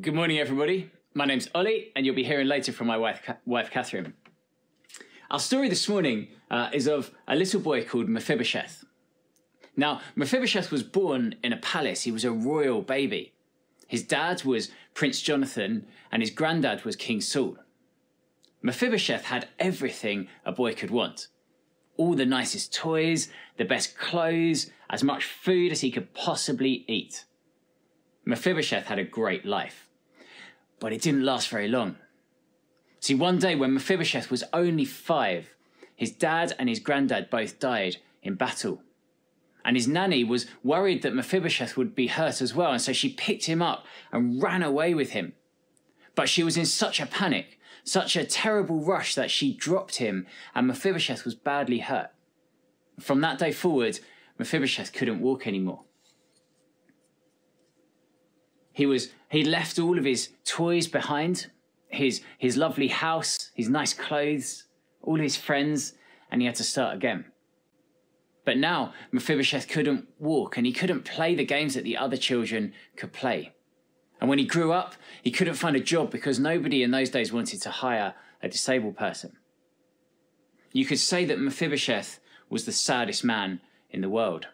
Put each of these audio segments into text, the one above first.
Good morning, everybody. My name's Ollie, and you'll be hearing later from my wife, wife Catherine. Our story this morning uh, is of a little boy called Mephibosheth. Now, Mephibosheth was born in a palace. He was a royal baby. His dad was Prince Jonathan, and his granddad was King Saul. Mephibosheth had everything a boy could want all the nicest toys, the best clothes, as much food as he could possibly eat. Mephibosheth had a great life, but it didn't last very long. See, one day when Mephibosheth was only five, his dad and his granddad both died in battle. And his nanny was worried that Mephibosheth would be hurt as well, and so she picked him up and ran away with him. But she was in such a panic, such a terrible rush, that she dropped him, and Mephibosheth was badly hurt. From that day forward, Mephibosheth couldn't walk anymore. He was he left all of his toys behind, his his lovely house, his nice clothes, all his friends, and he had to start again. But now Mephibosheth couldn't walk and he couldn't play the games that the other children could play. And when he grew up, he couldn't find a job because nobody in those days wanted to hire a disabled person. You could say that Mephibosheth was the saddest man in the world.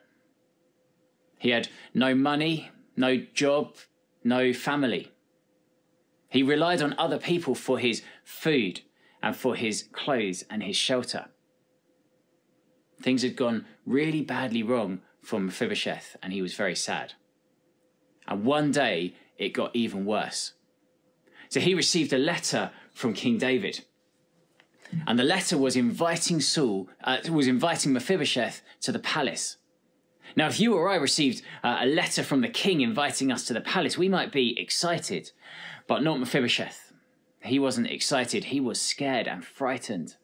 He had no money, no job, no family. He relied on other people for his food and for his clothes and his shelter. Things had gone really badly wrong for Mephibosheth, and he was very sad. And one day it got even worse. So he received a letter from King David. And the letter was inviting Saul, uh, was inviting Mephibosheth to the palace. Now, if you or I received uh, a letter from the king inviting us to the palace, we might be excited, but not Mephibosheth. He wasn't excited, he was scared and frightened.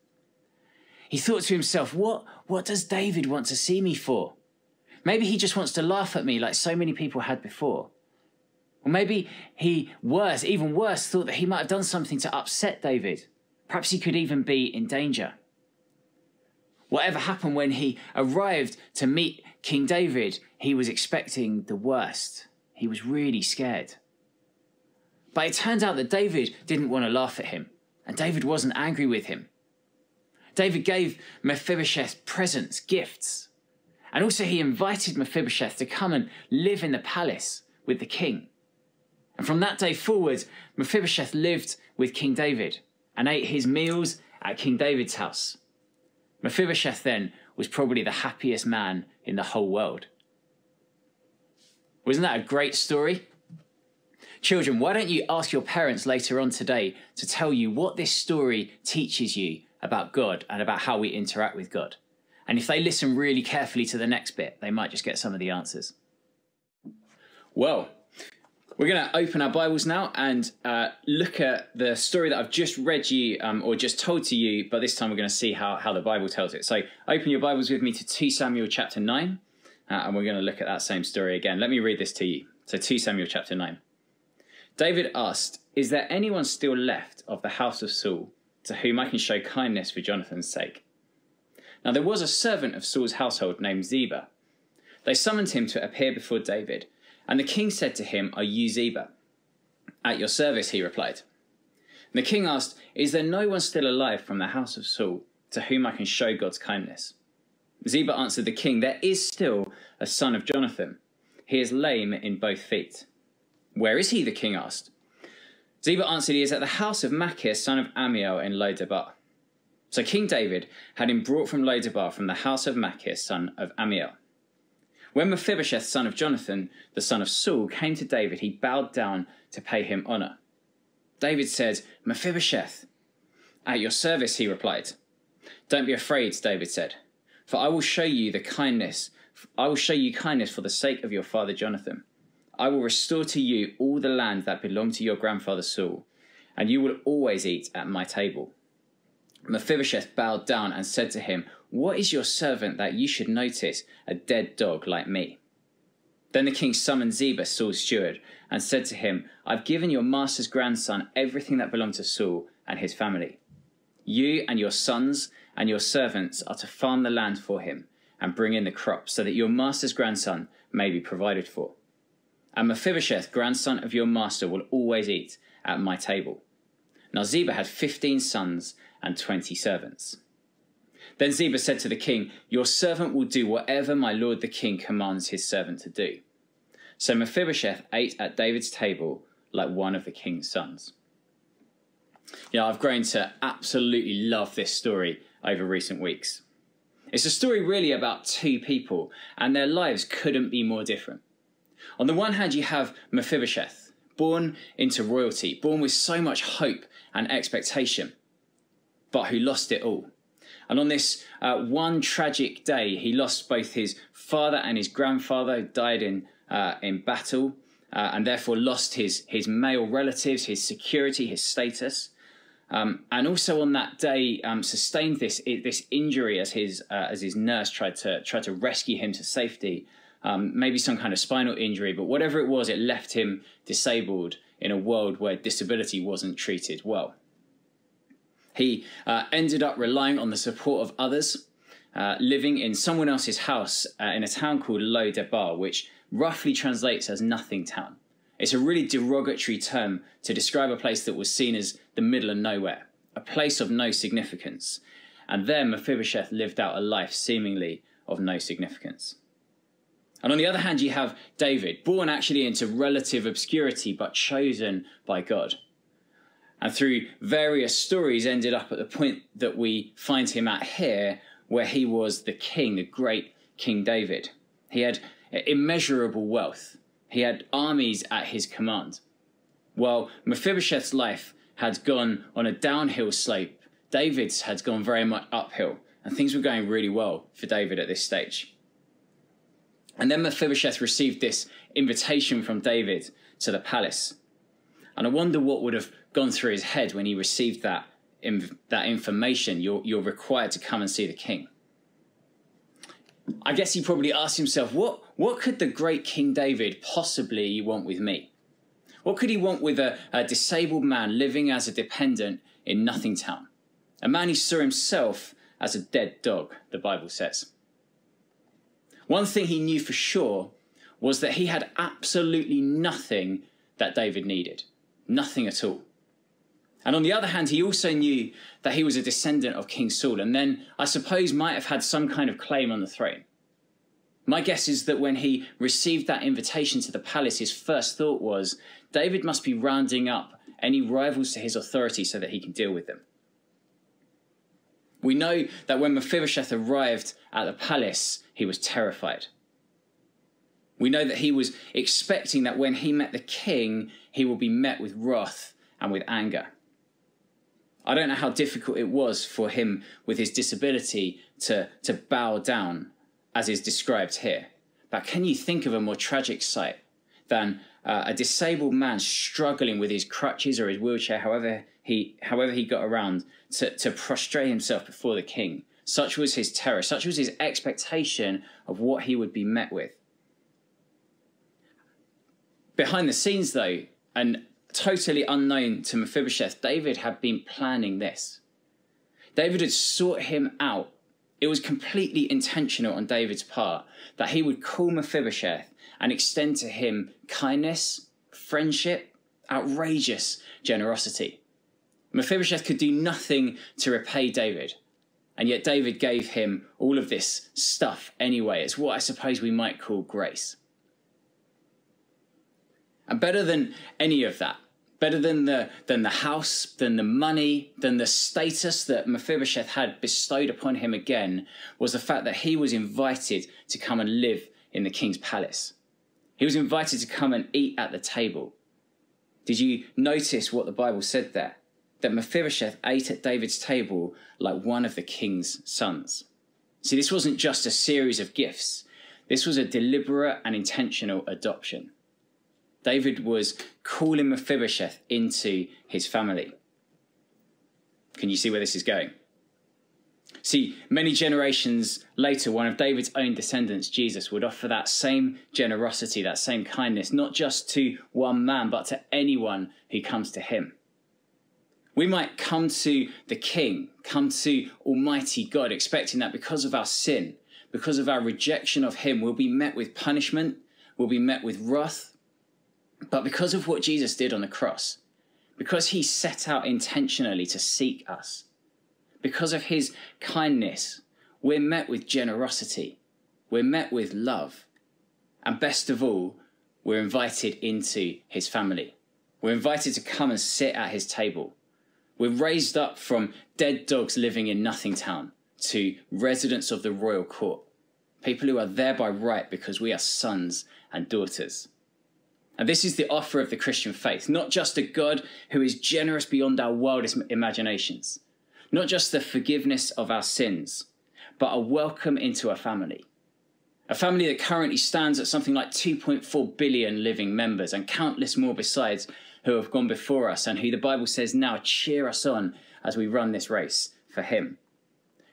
He thought to himself, what, what does David want to see me for? Maybe he just wants to laugh at me like so many people had before. Or maybe he, worse, even worse, thought that he might have done something to upset David. Perhaps he could even be in danger. Whatever happened when he arrived to meet King David, he was expecting the worst. He was really scared. But it turned out that David didn't want to laugh at him, and David wasn't angry with him. David gave Mephibosheth presents, gifts, and also he invited Mephibosheth to come and live in the palace with the king. And from that day forward, Mephibosheth lived with King David and ate his meals at King David's house. Mephibosheth then was probably the happiest man in the whole world. Wasn't that a great story? Children, why don't you ask your parents later on today to tell you what this story teaches you about God and about how we interact with God? And if they listen really carefully to the next bit, they might just get some of the answers. Well, we're going to open our Bibles now and uh, look at the story that I've just read you um, or just told to you, but this time we're going to see how, how the Bible tells it. So open your Bibles with me to 2 Samuel chapter 9, uh, and we're going to look at that same story again. Let me read this to you. So 2 Samuel chapter 9. David asked, Is there anyone still left of the house of Saul to whom I can show kindness for Jonathan's sake? Now there was a servant of Saul's household named Ziba. They summoned him to appear before David and the king said to him, Are you Ziba? At your service, he replied. And the king asked, Is there no one still alive from the house of Saul to whom I can show God's kindness? Ziba answered the king, There is still a son of Jonathan. He is lame in both feet. Where is he? the king asked. Ziba answered, He is at the house of Machir, son of Ammiel, in Lodebar. So King David had him brought from Lodebar from the house of Machir, son of Ammiel. When Mephibosheth, son of Jonathan, the son of Saul, came to David, he bowed down to pay him honor. David said, Mephibosheth. At your service, he replied. Don't be afraid, David said, for I will show you the kindness. I will show you kindness for the sake of your father Jonathan. I will restore to you all the land that belonged to your grandfather Saul, and you will always eat at my table. Mephibosheth bowed down and said to him, what is your servant that you should notice a dead dog like me? Then the king summoned Ziba, Saul's steward, and said to him, I've given your master's grandson everything that belonged to Saul and his family. You and your sons and your servants are to farm the land for him and bring in the crops, so that your master's grandson may be provided for. and Mephibosheth, grandson of your master, will always eat at my table. Now Ziba had fifteen sons and twenty servants. Then Ziba said to the king, Your servant will do whatever my lord the king commands his servant to do. So Mephibosheth ate at David's table like one of the king's sons. Yeah, I've grown to absolutely love this story over recent weeks. It's a story really about two people, and their lives couldn't be more different. On the one hand, you have Mephibosheth, born into royalty, born with so much hope and expectation, but who lost it all. And on this uh, one tragic day, he lost both his father and his grandfather, died in, uh, in battle, uh, and therefore lost his, his male relatives, his security, his status. Um, and also on that day, um, sustained this this injury as his uh, as his nurse tried to tried to rescue him to safety. Um, maybe some kind of spinal injury, but whatever it was, it left him disabled in a world where disability wasn't treated well. He uh, ended up relying on the support of others, uh, living in someone else's house uh, in a town called Lo Debar, which roughly translates as nothing town. It's a really derogatory term to describe a place that was seen as the middle of nowhere, a place of no significance. And there Mephibosheth lived out a life seemingly of no significance. And on the other hand, you have David, born actually into relative obscurity, but chosen by God. And through various stories, ended up at the point that we find him at here, where he was the king, the great King David. He had immeasurable wealth, he had armies at his command. While Mephibosheth's life had gone on a downhill slope, David's had gone very much uphill, and things were going really well for David at this stage. And then Mephibosheth received this invitation from David to the palace. And I wonder what would have gone through his head when he received that, that information. You're, you're required to come and see the king. I guess he probably asked himself, what, what could the great King David possibly want with me? What could he want with a, a disabled man living as a dependent in Nothingtown? A man who saw himself as a dead dog, the Bible says. One thing he knew for sure was that he had absolutely nothing that David needed. Nothing at all. And on the other hand, he also knew that he was a descendant of King Saul, and then I suppose might have had some kind of claim on the throne. My guess is that when he received that invitation to the palace, his first thought was David must be rounding up any rivals to his authority so that he can deal with them. We know that when Mephibosheth arrived at the palace, he was terrified. We know that he was expecting that when he met the king, he will be met with wrath and with anger. I don't know how difficult it was for him with his disability to, to bow down, as is described here. But can you think of a more tragic sight than uh, a disabled man struggling with his crutches or his wheelchair, however he, however he got around, to, to prostrate himself before the king? Such was his terror, such was his expectation of what he would be met with. Behind the scenes, though, and totally unknown to Mephibosheth, David had been planning this. David had sought him out. It was completely intentional on David's part that he would call Mephibosheth and extend to him kindness, friendship, outrageous generosity. Mephibosheth could do nothing to repay David, and yet David gave him all of this stuff anyway. It's what I suppose we might call grace. And better than any of that, better than the, than the house, than the money, than the status that Mephibosheth had bestowed upon him again, was the fact that he was invited to come and live in the king's palace. He was invited to come and eat at the table. Did you notice what the Bible said there? That Mephibosheth ate at David's table like one of the king's sons. See, this wasn't just a series of gifts. This was a deliberate and intentional adoption. David was calling Mephibosheth into his family. Can you see where this is going? See, many generations later, one of David's own descendants, Jesus, would offer that same generosity, that same kindness, not just to one man, but to anyone who comes to him. We might come to the King, come to Almighty God, expecting that because of our sin, because of our rejection of Him, we'll be met with punishment, we'll be met with wrath, But because of what Jesus did on the cross, because he set out intentionally to seek us, because of his kindness, we're met with generosity, we're met with love, and best of all, we're invited into his family. We're invited to come and sit at his table. We're raised up from dead dogs living in Nothing Town to residents of the royal court, people who are there by right because we are sons and daughters. And this is the offer of the Christian faith, not just a God who is generous beyond our wildest imaginations, not just the forgiveness of our sins, but a welcome into a family. A family that currently stands at something like 2.4 billion living members and countless more besides who have gone before us and who the Bible says now cheer us on as we run this race for Him.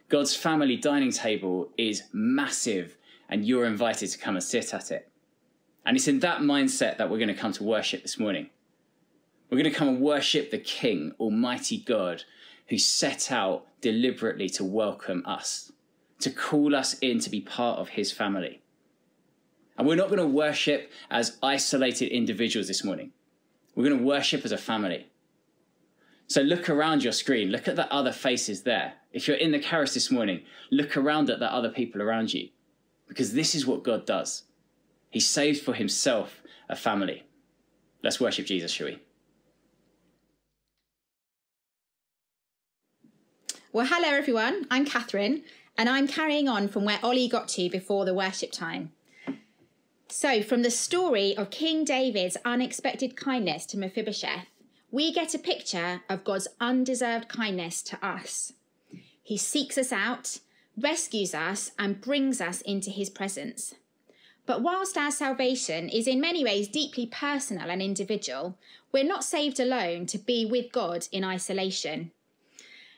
God's family dining table is massive and you're invited to come and sit at it. And it's in that mindset that we're going to come to worship this morning. We're going to come and worship the King, Almighty God, who set out deliberately to welcome us, to call us in to be part of his family. And we're not going to worship as isolated individuals this morning. We're going to worship as a family. So look around your screen, look at the other faces there. If you're in the Charis this morning, look around at the other people around you, because this is what God does. He saved for himself a family. Let's worship Jesus, shall we? Well, hello everyone. I'm Catherine, and I'm carrying on from where Ollie got to before the worship time. So, from the story of King David's unexpected kindness to Mephibosheth, we get a picture of God's undeserved kindness to us. He seeks us out, rescues us, and brings us into his presence. But whilst our salvation is in many ways deeply personal and individual, we're not saved alone to be with God in isolation.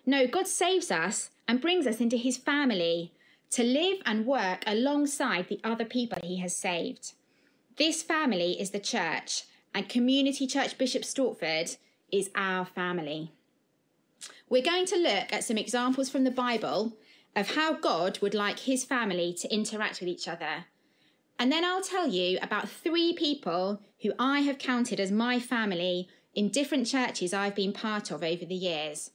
No, God saves us and brings us into his family to live and work alongside the other people he has saved. This family is the church, and Community Church Bishop's Stortford is our family. We're going to look at some examples from the Bible of how God would like his family to interact with each other and then I'll tell you about three people who I have counted as my family in different churches I've been part of over the years.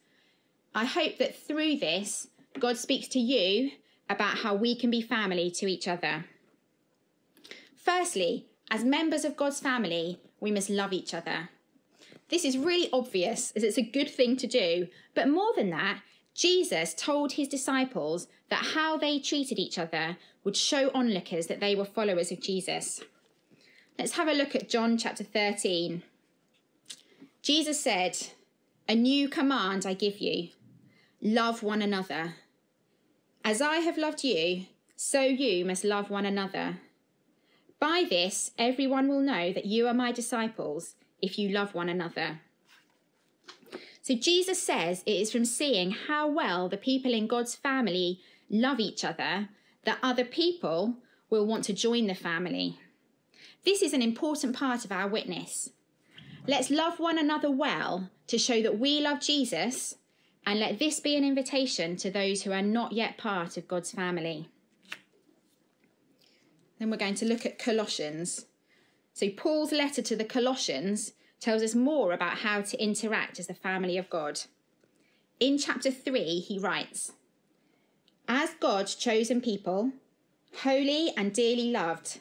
I hope that through this, God speaks to you about how we can be family to each other. Firstly, as members of God's family, we must love each other. This is really obvious as it's a good thing to do, but more than that, Jesus told his disciples that how they treated each other would show onlookers that they were followers of Jesus. Let's have a look at John chapter 13. Jesus said, A new command I give you love one another. As I have loved you, so you must love one another. By this, everyone will know that you are my disciples if you love one another. So Jesus says it is from seeing how well the people in God's family love each other that other people will want to join the family. This is an important part of our witness. Let's love one another well to show that we love Jesus, and let this be an invitation to those who are not yet part of God's family. Then we're going to look at Colossians. So, Paul's letter to the Colossians tells us more about how to interact as the family of God. In chapter 3, he writes As God's chosen people, holy and dearly loved,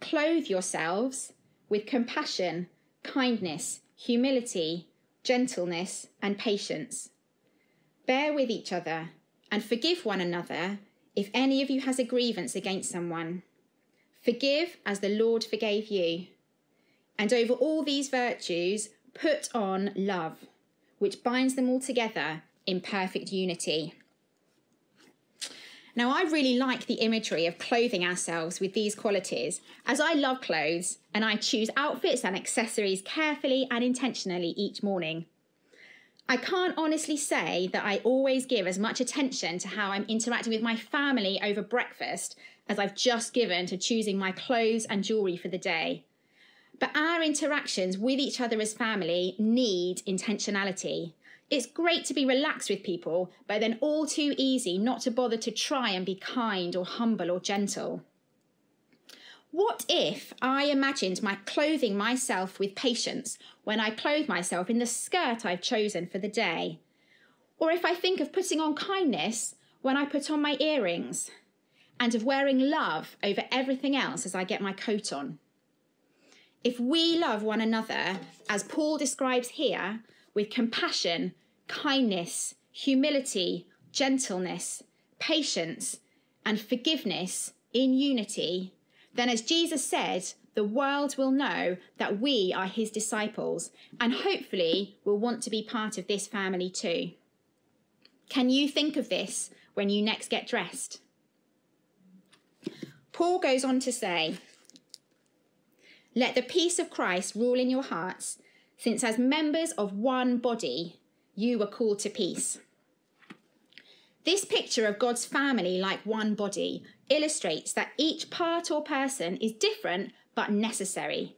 clothe yourselves with compassion, kindness, humility, gentleness, and patience. Bear with each other and forgive one another if any of you has a grievance against someone. Forgive as the Lord forgave you. And over all these virtues, put on love, which binds them all together in perfect unity. Now, I really like the imagery of clothing ourselves with these qualities, as I love clothes and I choose outfits and accessories carefully and intentionally each morning. I can't honestly say that I always give as much attention to how I'm interacting with my family over breakfast as I've just given to choosing my clothes and jewellery for the day. But our interactions with each other as family need intentionality. It's great to be relaxed with people, but then all too easy not to bother to try and be kind or humble or gentle. What if I imagined my clothing myself with patience when I clothe myself in the skirt I've chosen for the day? Or if I think of putting on kindness when I put on my earrings, and of wearing love over everything else as I get my coat on? If we love one another, as Paul describes here, with compassion, kindness, humility, gentleness, patience, and forgiveness in unity, then, as Jesus said, the world will know that we are his disciples and hopefully will want to be part of this family too. Can you think of this when you next get dressed? Paul goes on to say, Let the peace of Christ rule in your hearts, since as members of one body, you were called to peace. This picture of God's family like one body illustrates that each part or person is different but necessary.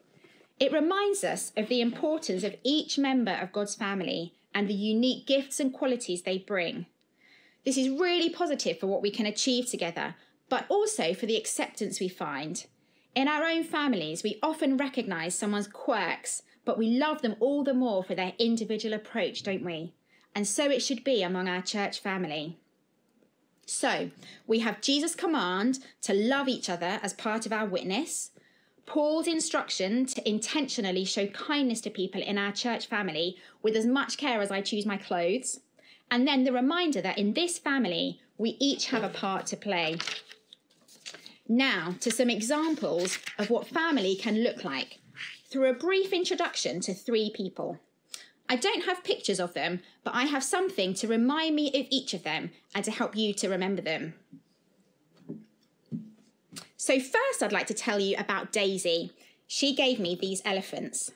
It reminds us of the importance of each member of God's family and the unique gifts and qualities they bring. This is really positive for what we can achieve together, but also for the acceptance we find. In our own families, we often recognise someone's quirks, but we love them all the more for their individual approach, don't we? And so it should be among our church family. So we have Jesus' command to love each other as part of our witness, Paul's instruction to intentionally show kindness to people in our church family with as much care as I choose my clothes, and then the reminder that in this family we each have a part to play. Now, to some examples of what family can look like through a brief introduction to three people. I don't have pictures of them, but I have something to remind me of each of them and to help you to remember them. So, first, I'd like to tell you about Daisy. She gave me these elephants.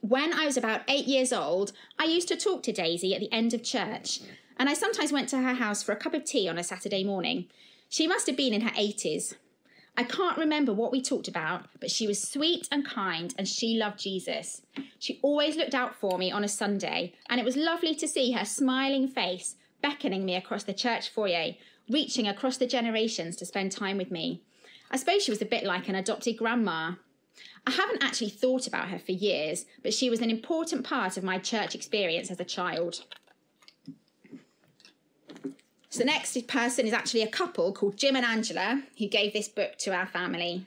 When I was about eight years old, I used to talk to Daisy at the end of church, and I sometimes went to her house for a cup of tea on a Saturday morning. She must have been in her 80s. I can't remember what we talked about, but she was sweet and kind and she loved Jesus. She always looked out for me on a Sunday, and it was lovely to see her smiling face beckoning me across the church foyer, reaching across the generations to spend time with me. I suppose she was a bit like an adopted grandma. I haven't actually thought about her for years, but she was an important part of my church experience as a child. So the next person is actually a couple called Jim and Angela who gave this book to our family.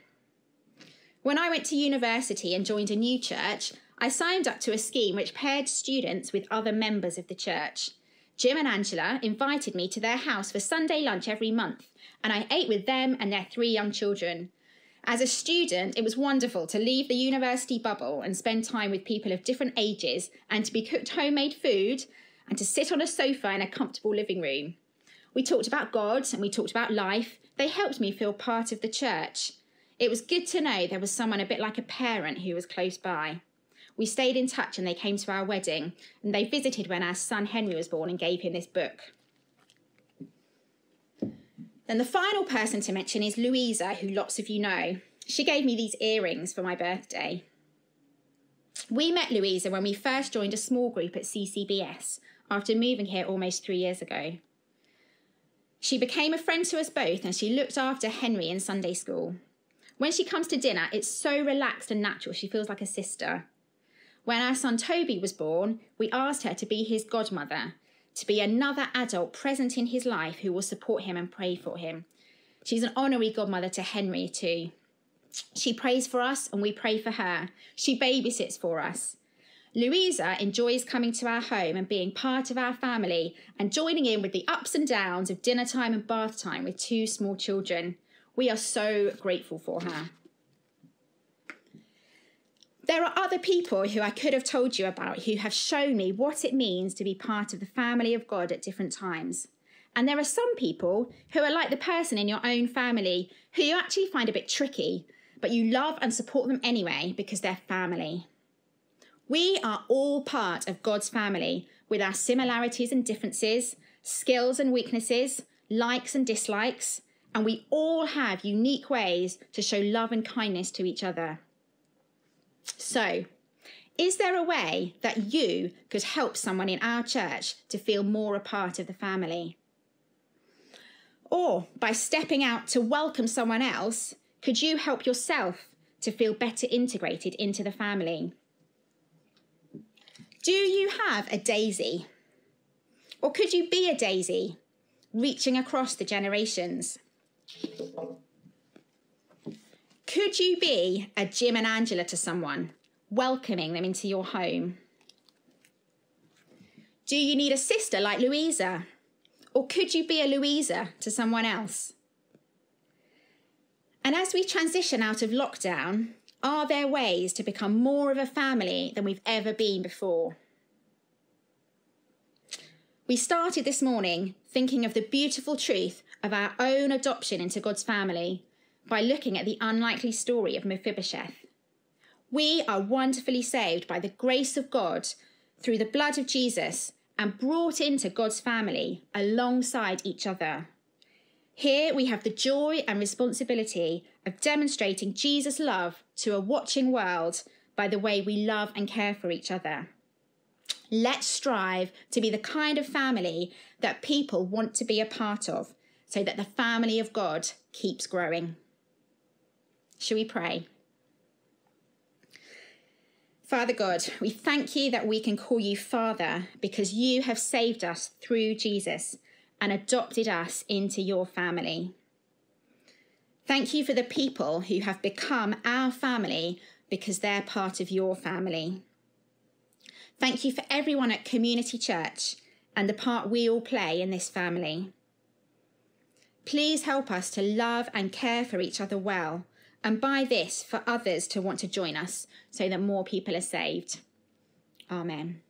When I went to university and joined a new church, I signed up to a scheme which paired students with other members of the church. Jim and Angela invited me to their house for Sunday lunch every month, and I ate with them and their three young children. As a student, it was wonderful to leave the university bubble and spend time with people of different ages and to be cooked homemade food and to sit on a sofa in a comfortable living room. We talked about God and we talked about life. They helped me feel part of the church. It was good to know there was someone a bit like a parent who was close by. We stayed in touch and they came to our wedding and they visited when our son Henry was born and gave him this book. Then the final person to mention is Louisa, who lots of you know. She gave me these earrings for my birthday. We met Louisa when we first joined a small group at CCBS after moving here almost three years ago. She became a friend to us both and she looked after Henry in Sunday school. When she comes to dinner, it's so relaxed and natural, she feels like a sister. When our son Toby was born, we asked her to be his godmother, to be another adult present in his life who will support him and pray for him. She's an honorary godmother to Henry, too. She prays for us and we pray for her. She babysits for us. Louisa enjoys coming to our home and being part of our family and joining in with the ups and downs of dinner time and bath time with two small children. We are so grateful for her. There are other people who I could have told you about who have shown me what it means to be part of the family of God at different times. And there are some people who are like the person in your own family who you actually find a bit tricky, but you love and support them anyway because they're family. We are all part of God's family with our similarities and differences, skills and weaknesses, likes and dislikes, and we all have unique ways to show love and kindness to each other. So, is there a way that you could help someone in our church to feel more a part of the family? Or by stepping out to welcome someone else Could you help yourself to feel better integrated into the family? Do you have a daisy? Or could you be a daisy, reaching across the generations? Could you be a Jim and Angela to someone, welcoming them into your home? Do you need a sister like Louisa? Or could you be a Louisa to someone else? And as we transition out of lockdown, are there ways to become more of a family than we've ever been before? We started this morning thinking of the beautiful truth of our own adoption into God's family by looking at the unlikely story of Mephibosheth. We are wonderfully saved by the grace of God through the blood of Jesus and brought into God's family alongside each other. Here we have the joy and responsibility of demonstrating Jesus' love to a watching world by the way we love and care for each other. Let's strive to be the kind of family that people want to be a part of so that the family of God keeps growing. Shall we pray? Father God, we thank you that we can call you Father because you have saved us through Jesus and adopted us into your family. Thank you for the people who have become our family because they're part of your family. Thank you for everyone at Community Church and the part we all play in this family. Please help us to love and care for each other well and by this for others to want to join us so that more people are saved. Amen.